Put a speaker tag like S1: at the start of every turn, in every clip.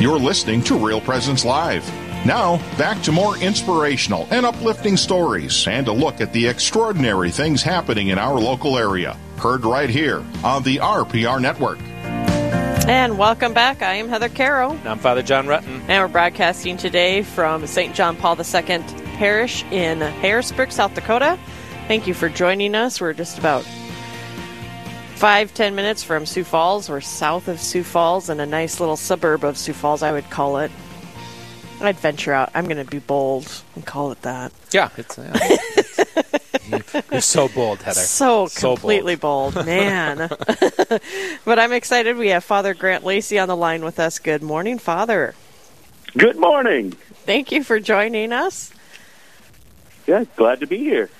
S1: You're listening to Real Presence Live. Now, back to more inspirational and uplifting stories and a look at the extraordinary things happening in our local area. Heard right here on the RPR Network.
S2: And welcome back. I am Heather Carroll.
S3: I'm Father John Rutten.
S2: And we're broadcasting today from St. John Paul II Parish in Harrisburg, South Dakota. Thank you for joining us. We're just about five, ten minutes from Sioux Falls. We're south of Sioux Falls in a nice little suburb of Sioux Falls, I would call it. I'd venture out. I'm going to be bold and call it that.
S3: Yeah, it's. Uh, it's you're so bold, Heather.
S2: So, so completely bold, bold man. but I'm excited. We have Father Grant Lacey on the line with us. Good morning, Father.
S4: Good morning.
S2: Thank you for joining us.
S4: Yeah, glad to be here.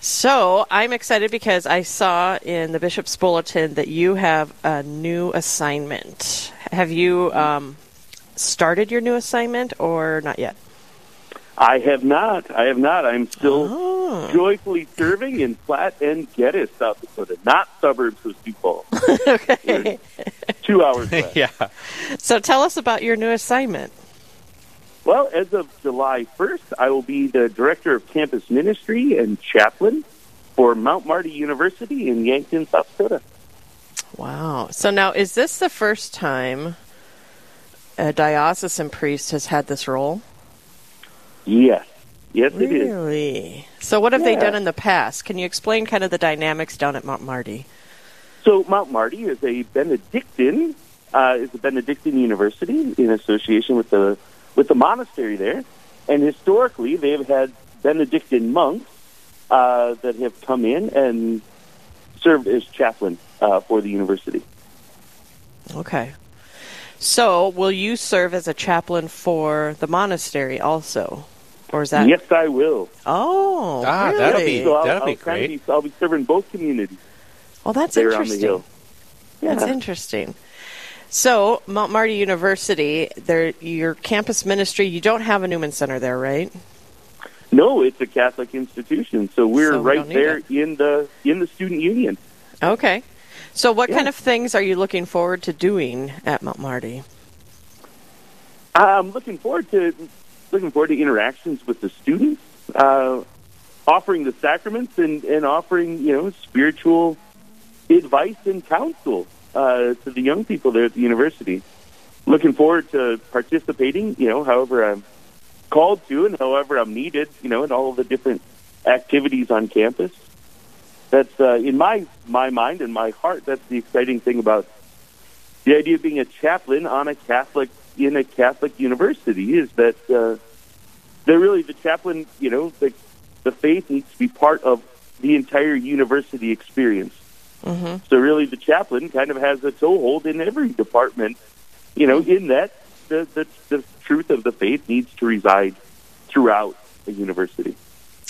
S2: So I'm excited because I saw in the Bishop's Bulletin that you have a new assignment. Have you um, started your new assignment or not yet?
S4: I have not. I have not. I'm still oh. joyfully serving in Platte and Geddes, South Dakota, not suburbs of Sioux Falls.
S2: okay.
S4: Two hours left.
S3: yeah.
S2: So tell us about your new assignment.
S4: Well, as of July 1st, I will be the Director of Campus Ministry and Chaplain for Mount Marty University in Yankton, South Dakota.
S2: Wow. So now, is this the first time a diocesan priest has had this role?
S4: Yes. Yes,
S2: really?
S4: it is.
S2: Really? So, what have yeah. they done in the past? Can you explain kind of the dynamics down at Mount Marty?
S4: So, Mount Marty is a Benedictine, uh, is a Benedictine university in association with the with the monastery there. And historically, they've had Benedictine monks uh, that have come in and served as chaplain uh, for the university.
S2: Okay. So, will you serve as a chaplain for the monastery also? Or is that?
S4: Yes, I will.
S2: Oh,
S3: ah,
S2: really?
S3: that'll be
S4: so
S3: that'll
S4: I'll,
S3: be
S4: I'll
S3: great.
S4: Kind of be, I'll be serving both communities.
S2: Well, that's interesting.
S4: On the hill.
S2: Yeah. That's interesting. So, Mount Marty University, there, your campus ministry, you don't have a Newman Center there, right?
S4: No, it's a Catholic institution, so we're so we right there it. in the in the student union.
S2: Okay. So, what yeah. kind of things are you looking forward to doing at Mount Marty?
S4: I'm looking forward to looking forward to interactions with the students, uh, offering the sacraments, and, and offering you know spiritual advice and counsel uh, to the young people there at the university. Looking forward to participating, you know, however I'm called to and however I'm needed, you know, in all of the different activities on campus. That's uh, in my my mind and my heart. That's the exciting thing about the idea of being a chaplain on a Catholic in a Catholic university is that uh, they're really the chaplain. You know, the the faith needs to be part of the entire university experience. Mm-hmm. So really, the chaplain kind of has a toehold in every department. You know, in that the, the the truth of the faith needs to reside throughout the university.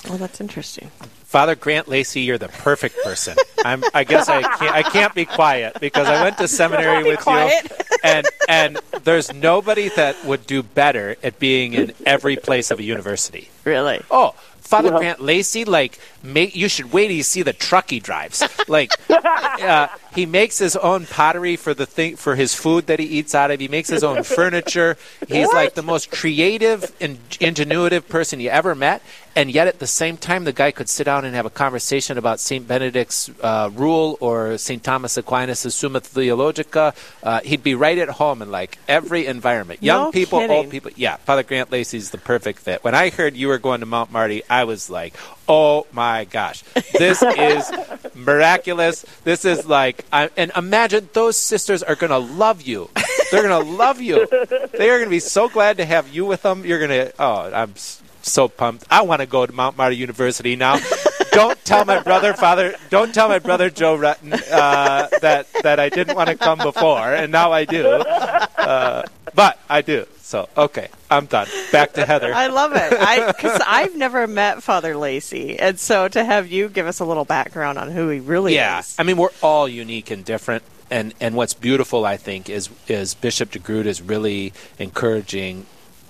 S2: Well, that's interesting.
S3: Father Grant Lacey, you're the perfect person. I'm, I guess I can't, I can't be quiet because I went to seminary with
S2: quiet.
S3: you, and and there's nobody that would do better at being in every place of a university.
S2: Really?
S3: Oh, Father well, Grant Lacey, like, make, you should wait till you see the truck he drives. Like, uh, he makes his own pottery for the thing for his food that he eats out of. He makes his own furniture. He's what? like the most creative and ingenuitive person you ever met. And yet, at the same time, the guy could sit down and have a conversation about Saint Benedict's uh, rule or Saint Thomas Aquinas' Summa Theologica. Uh, he'd be right at home in like every environment. Young
S2: no
S3: people,
S2: kidding.
S3: old people. Yeah, Father Grant Lacey's the perfect fit. When I heard you were going to Mount Marty, I was like, oh my gosh, this is miraculous. This is like, I, and imagine those sisters are going to love you. They're going to love you. They are going to be so glad to have you with them. You're going to, oh, I'm so pumped. I want to go to Mount Marty University now. don't tell my brother, Father. Don't tell my brother Joe Rutten uh, that that I didn't want to come before, and now I do. Uh, but I do. So okay, I'm done. Back to Heather.
S2: I love it. Because I've never met Father Lacey, and so to have you give us a little background on who he really
S3: yeah.
S2: is.
S3: Yeah, I mean we're all unique and different. And, and what's beautiful, I think, is is Bishop DeGrood is really encouraging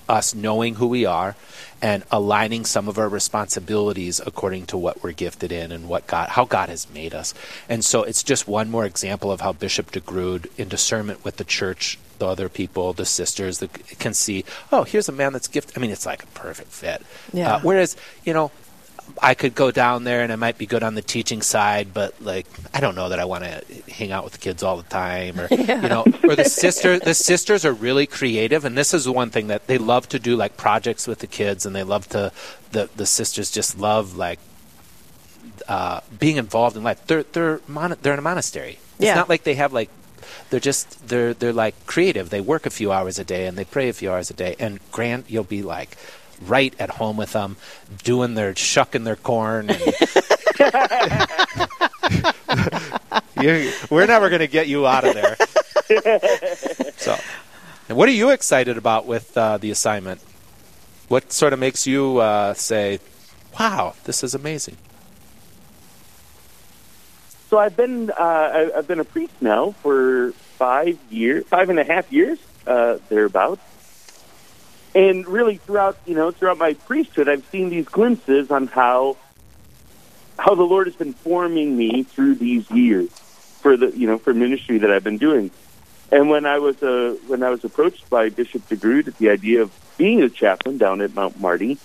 S3: us knowing who we are and aligning some of our responsibilities according to what we're gifted in and what God how God has made us. And so it's just one more example of how Bishop DeGrood in discernment with the church the other people, the sisters, can see, oh, here's a man that's gifted. I mean, it's like a perfect fit.
S2: Yeah.
S3: Uh, whereas, you know, I could go down there and I might be good on the teaching side, but like I don't know that I want to hang out with the kids all the time, or you know, or the sister. The sisters are really creative, and this is one thing that they love to do, like projects with the kids, and they love to. The the sisters just love like uh, being involved in life. They're they're mon- they're in a monastery. It's
S2: Yeah.
S3: not like they have like they're just they're they're like creative. They work a few hours a day and they pray a few hours a day. And Grant, you'll be like right at home with them, doing their shucking their corn. And you we're never going to get you out of there. so, and what are you excited about with uh, the assignment? What sort of makes you uh, say, "Wow, this is amazing"?
S4: So I've been uh, I- I've been a priest now for five years, five and a half years, uh, thereabouts. And really, throughout you know throughout my priesthood, I've seen these glimpses on how how the Lord has been forming me through these years for the you know for ministry that I've been doing. And when I was uh, when I was approached by Bishop DeGrood at the idea of being a chaplain down at Mount Marty,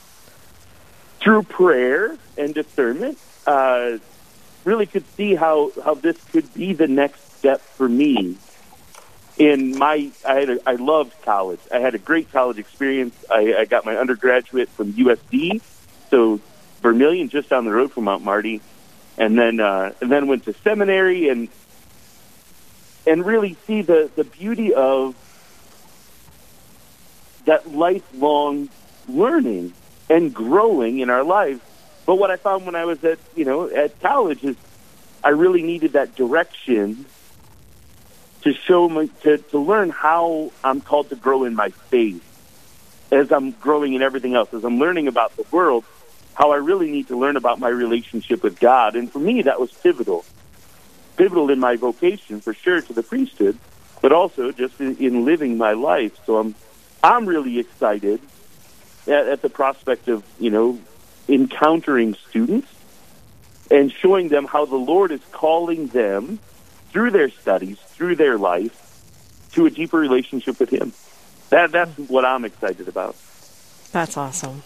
S4: through prayer and discernment, uh, really could see how, how this could be the next step for me. In my, I had a, I loved college. I had a great college experience. I, I got my undergraduate from USD, so Vermillion, just down the road from Mount Marty, and then uh, and then went to seminary and and really see the the beauty of that lifelong learning and growing in our lives. But what I found when I was at you know at college is I really needed that direction to show me to, to learn how I'm called to grow in my faith as I'm growing in everything else, as I'm learning about the world, how I really need to learn about my relationship with God. And for me that was pivotal. Pivotal in my vocation for sure to the priesthood, but also just in, in living my life. So I'm I'm really excited at, at the prospect of, you know, encountering students and showing them how the Lord is calling them through their studies, through their life, to a deeper relationship with Him. That that's what I'm excited about.
S2: That's awesome.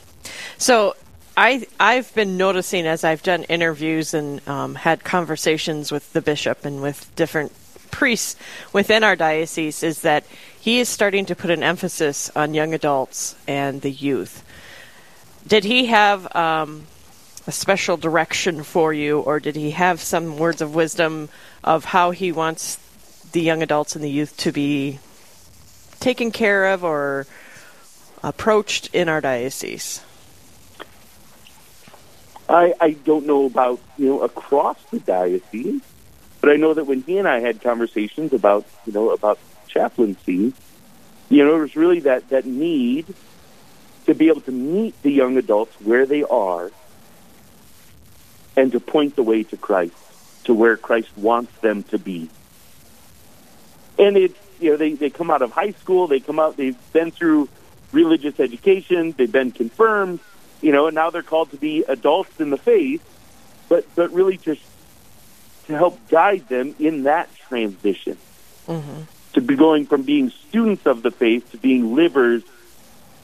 S2: So I I've been noticing as I've done interviews and um, had conversations with the bishop and with different priests within our diocese is that he is starting to put an emphasis on young adults and the youth. Did he have um, a special direction for you, or did he have some words of wisdom of how he wants the young adults and the youth to be taken care of or approached in our diocese?
S4: I, I don't know about you know across the diocese, but I know that when he and I had conversations about you know about chaplaincy, you know, it was really that that need to be able to meet the young adults where they are and to point the way to Christ, to where Christ wants them to be. And it, you know, they, they come out of high school, they come out, they've been through religious education, they've been confirmed, you know, and now they're called to be adults in the faith, but, but really just to help guide them in that transition. Mm-hmm. To be going from being students of the faith to being livers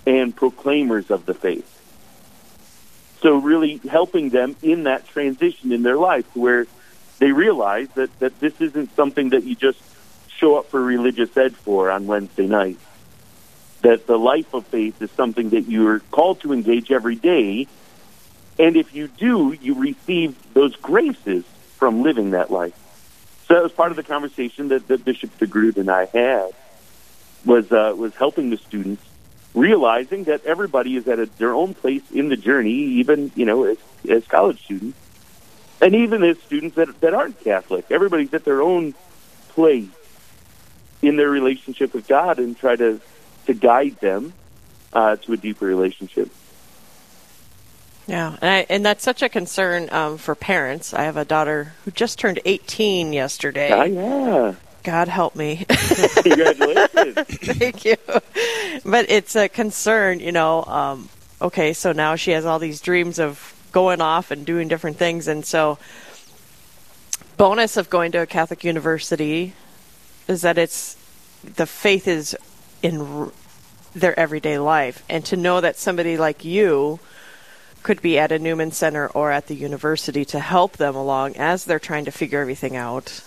S4: and proclaimers of the faith. So really helping them in that transition in their life where they realize that, that this isn't something that you just show up for religious ed for on Wednesday night. That the life of faith is something that you're called to engage every day. And if you do, you receive those graces from living that life. So that was part of the conversation that, that Bishop DeGrood and I had was uh, was helping the students realizing that everybody is at a, their own place in the journey, even you know as, as college students, and even as students that that aren't Catholic. Everybody's at their own place in their relationship with God, and try to to guide them uh, to a deeper relationship.
S2: Yeah, and, I, and that's such a concern um, for parents. I have a daughter who just turned 18 yesterday.
S4: Ah, yeah.
S2: God help me.
S4: Congratulations.
S2: Thank you. But it's a concern, you know. Um, okay, so now she has all these dreams of going off and doing different things, and so bonus of going to a Catholic university is that it's the faith is in r- their everyday life, and to know that somebody like you could be at a Newman Center or at the university to help them along as they're trying to figure everything out.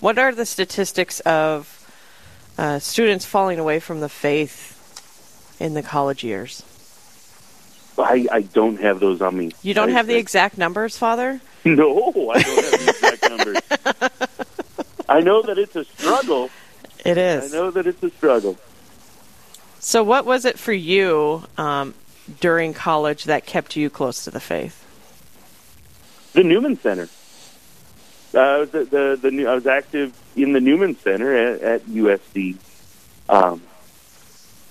S2: What are the statistics of uh, students falling away from the faith in the college years?
S4: I, I don't have those on me.
S2: You don't
S4: I-
S2: have the
S4: I-
S2: exact numbers, Father?
S4: No, I don't have the exact numbers. I know that it's a struggle.
S2: It is.
S4: I know that it's a struggle.
S2: So, what was it for you um, during college that kept you close to the faith?
S4: The Newman Center. Uh, I was at the the new, I was active in the Newman Center at, at USD. Um,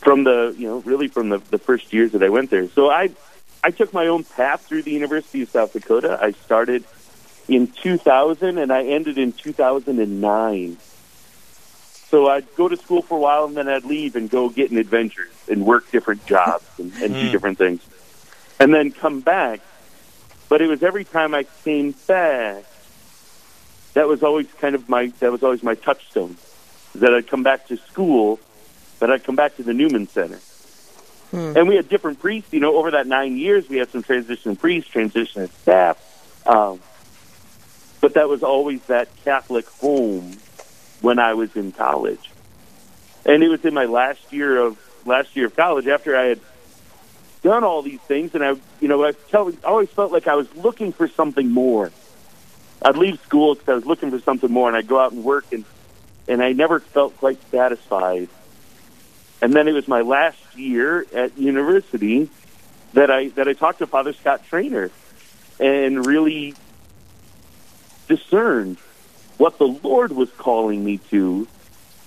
S4: from the you know really from the, the first years that I went there. So I I took my own path through the University of South Dakota. I started in 2000 and I ended in 2009. So I'd go to school for a while and then I'd leave and go get an adventure and work different jobs and, and do different things. And then come back. But it was every time I came back, that was always kind of my, that was always my touchstone. That I'd come back to school, but I'd come back to the Newman Center. And we had different priests, you know, over that nine years, we had some transition priests, transition staff. Um, but that was always that Catholic home when I was in college. And it was in my last year of last year of college after I had done all these things and I you know I tell, I always felt like I was looking for something more. I'd leave school because I was looking for something more and I'd go out and work and and I never felt quite satisfied. And then it was my last year at university that I that I talked to Father Scott Traynor and really discerned what the Lord was calling me to,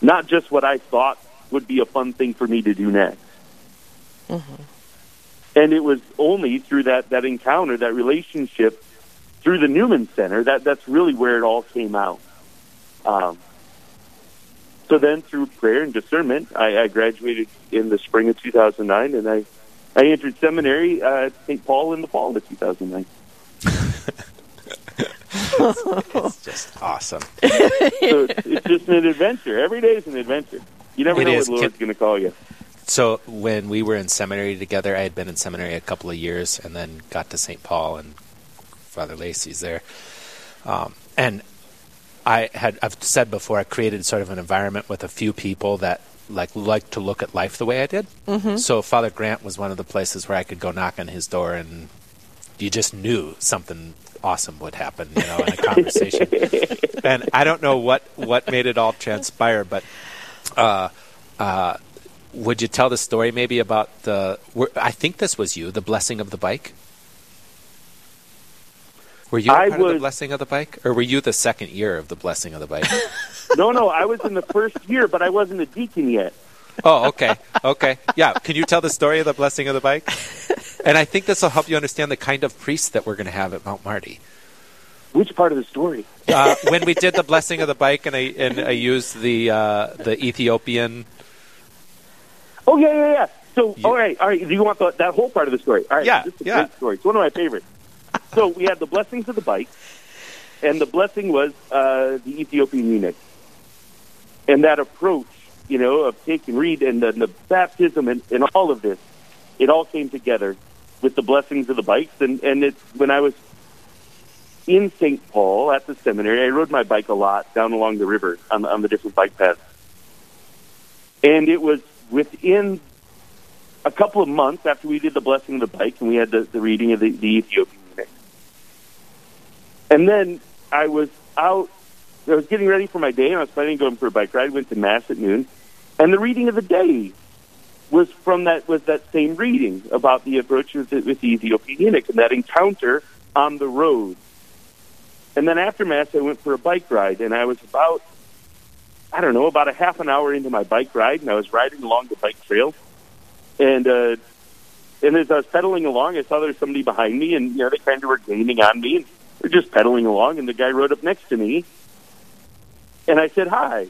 S4: not just what I thought would be a fun thing for me to do next. Mm-hmm. And it was only through that, that encounter, that relationship, through the Newman Center, that, that's really where it all came out. Um, so then, through prayer and discernment, I, I graduated in the spring of 2009, and I, I entered seminary uh, at St. Paul in the fall of 2009.
S3: It's just awesome.
S4: so it's, it's just an adventure. Every day is an adventure. You never
S3: It
S4: know
S3: is.
S4: what Lord's
S3: Can-
S4: going to call you.
S3: So when we were in seminary together, I had been in seminary a couple of years, and then got to St. Paul, and Father Lacey's there. Um, and I had I've said before I created sort of an environment with a few people that like like to look at life the way I did. Mm-hmm. So Father Grant was one of the places where I could go knock on his door, and you just knew something awesome would happen, you know, in a conversation. and I don't know what what made it all transpire, but. Uh, uh, would you tell the story maybe about the? I think this was you, the blessing of the bike. Were you
S4: I
S3: part of the blessing of the bike, or were you the second year of the blessing of the bike?
S4: No, no, I was in the first year, but I wasn't a deacon yet.
S3: oh, okay, okay, yeah. Can you tell the story of the blessing of the bike? And I think this will help you understand the kind of priest that we're going to have at Mount Marty.
S4: Which part of the story?
S3: Uh, when we did the blessing of the bike, and I and I used the uh, the Ethiopian.
S4: Oh yeah, yeah, yeah. So
S3: You-
S4: all right, all right. Do you want the, that whole part of the story? All right,
S3: Yeah,
S4: this is a
S3: yeah.
S4: great story. It's one of my favorites. So we had the blessings of the bike, and the blessing was uh, the Ethiopian eunuch, and that approach, you know, of take and read, and the, baptism, and, and all of this, it all came together with the blessings of the bikes, and and it's when I was in St. Paul at the seminary, I rode my bike a lot down along the river on, on the different bike paths. And it was within a couple of months after we did the blessing of the bike and we had the, the reading of the, the Ethiopian. And then I was out, I was getting ready for my day and I was planning going for a bike ride. went to Mass at noon. And the reading of the day was from that, was that same reading about the approach with the, with the Ethiopian eunuch and that encounter on the road. And then after Mass, I went for a bike ride and I was about I don't know, about a half an hour into my bike ride, and I was riding along the bike trail, and uh, and as I was pedaling along, I saw there was somebody behind me, and you know they kind of were gaining on me, and we're just pedaling along, and the guy rode up next to me, and I said hi,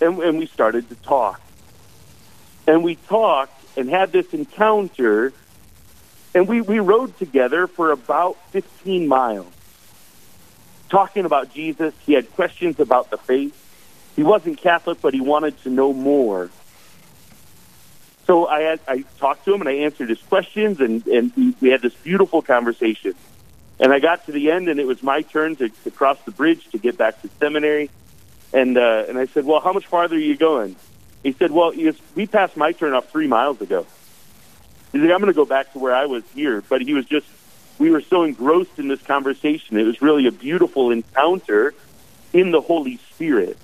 S4: and, and we started to talk, and we talked and had this encounter, and we we rode together for about fifteen miles, talking about Jesus. He had questions about the faith. he wasn't Catholic, but he wanted to know more. So I had, I talked to him and I answered his questions, and and we had this beautiful conversation. And I got to the end, and it was my turn to, to cross the bridge to get back to seminary. And uh, and I said, "Well, how much farther are you going?" He said, "Well, he goes, we passed my turn off three miles ago." He's like, "I'm going to go back to where I was here," but he was just we were so engrossed in this conversation. It was really a beautiful encounter in the Holy Spirit,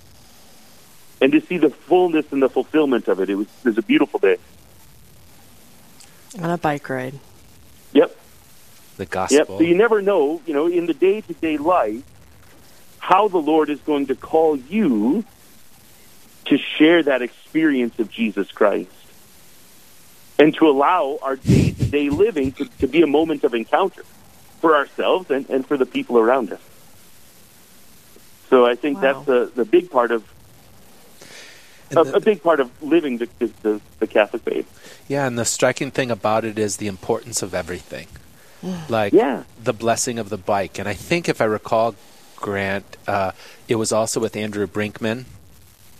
S4: and to see the fullness and the fulfillment of it. It was it was a beautiful day.
S2: On a bike ride.
S4: Yep.
S3: The gospel.
S4: Yep. So you never know, you know, in the day to day life, how the Lord is going to call you to share that experience of Jesus Christ and to allow our day to day living to, to be a moment of encounter for ourselves and, and for the people around us. So I think
S2: Wow.
S4: that's the, the big part of a,
S3: the-
S4: a big part of living the, the, the Catholic faith.
S3: Yeah, and the striking thing about it is the importance of everything. Like
S4: Yeah.
S3: the blessing of the bike. And I think if I recall, Grant, uh, it was also with Andrew Brinkman.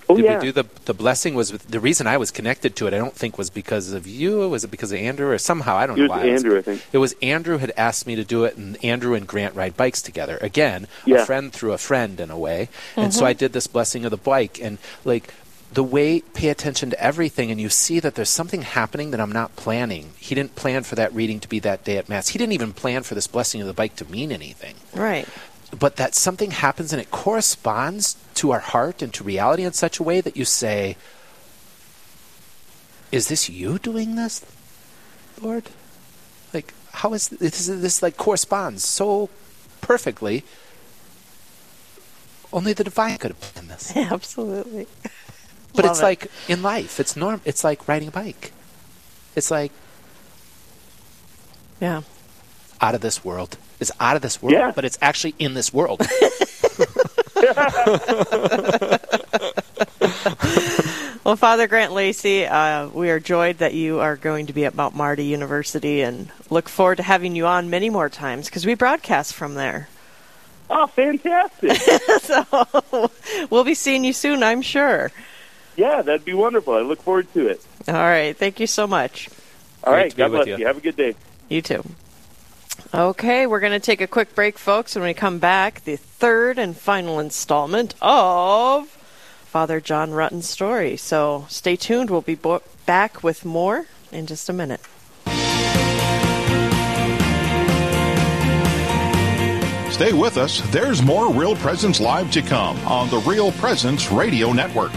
S4: Oh
S3: Did
S4: yeah,
S3: we do the the blessing was with, the reason I was connected to it, I don't think was because of you, was it because of Andrew or somehow I don't
S4: it
S3: know
S4: was
S3: why. I was-
S4: Andrew, I think.
S3: It was Andrew had asked me to do it, and Andrew and Grant ride bikes together. Again,
S4: Yeah.
S3: a friend through a friend in a way. And so I did this blessing of the bike, and like the way pay attention to everything, and you see that there's something happening that I'm not planning. He didn't plan for that reading to be that day at mass. He didn't even plan for this blessing of the bike to mean anything
S2: Right.
S3: but that something happens and it corresponds to our heart and to reality in such a way that you say, "Is this you doing this, Lord? Like, how is this? This like corresponds so perfectly. Only the divine could have planned this.
S2: Absolutely.
S3: But
S2: Love
S3: it's
S2: it.
S3: like in life, it's norm. It's like riding a bike. It's like
S2: Yeah.
S3: out of this world. It's out of this world,
S4: Yeah.
S3: but it's actually in this world.
S2: Well, Father Grant Lacey, uh, we are joyed that you are going to be at Mount Marty University and look forward to having you on many more times because we broadcast from there.
S4: Oh, fantastic!
S2: so we'll be seeing you soon, I'm sure.
S4: Yeah, that'd be wonderful. I look forward to it.
S2: All right. Thank you so much.
S4: All
S3: Great
S4: right, God bless
S3: you.
S4: you. Have a good day.
S2: You too. Okay, we're going to take a quick break, folks. When we come back, the third and final installment of Father John Rutten's story. So stay tuned. We'll be bo- back with more in just a minute.
S1: Stay with us. There's more Real Presence Live to come on the Real Presence Radio Network.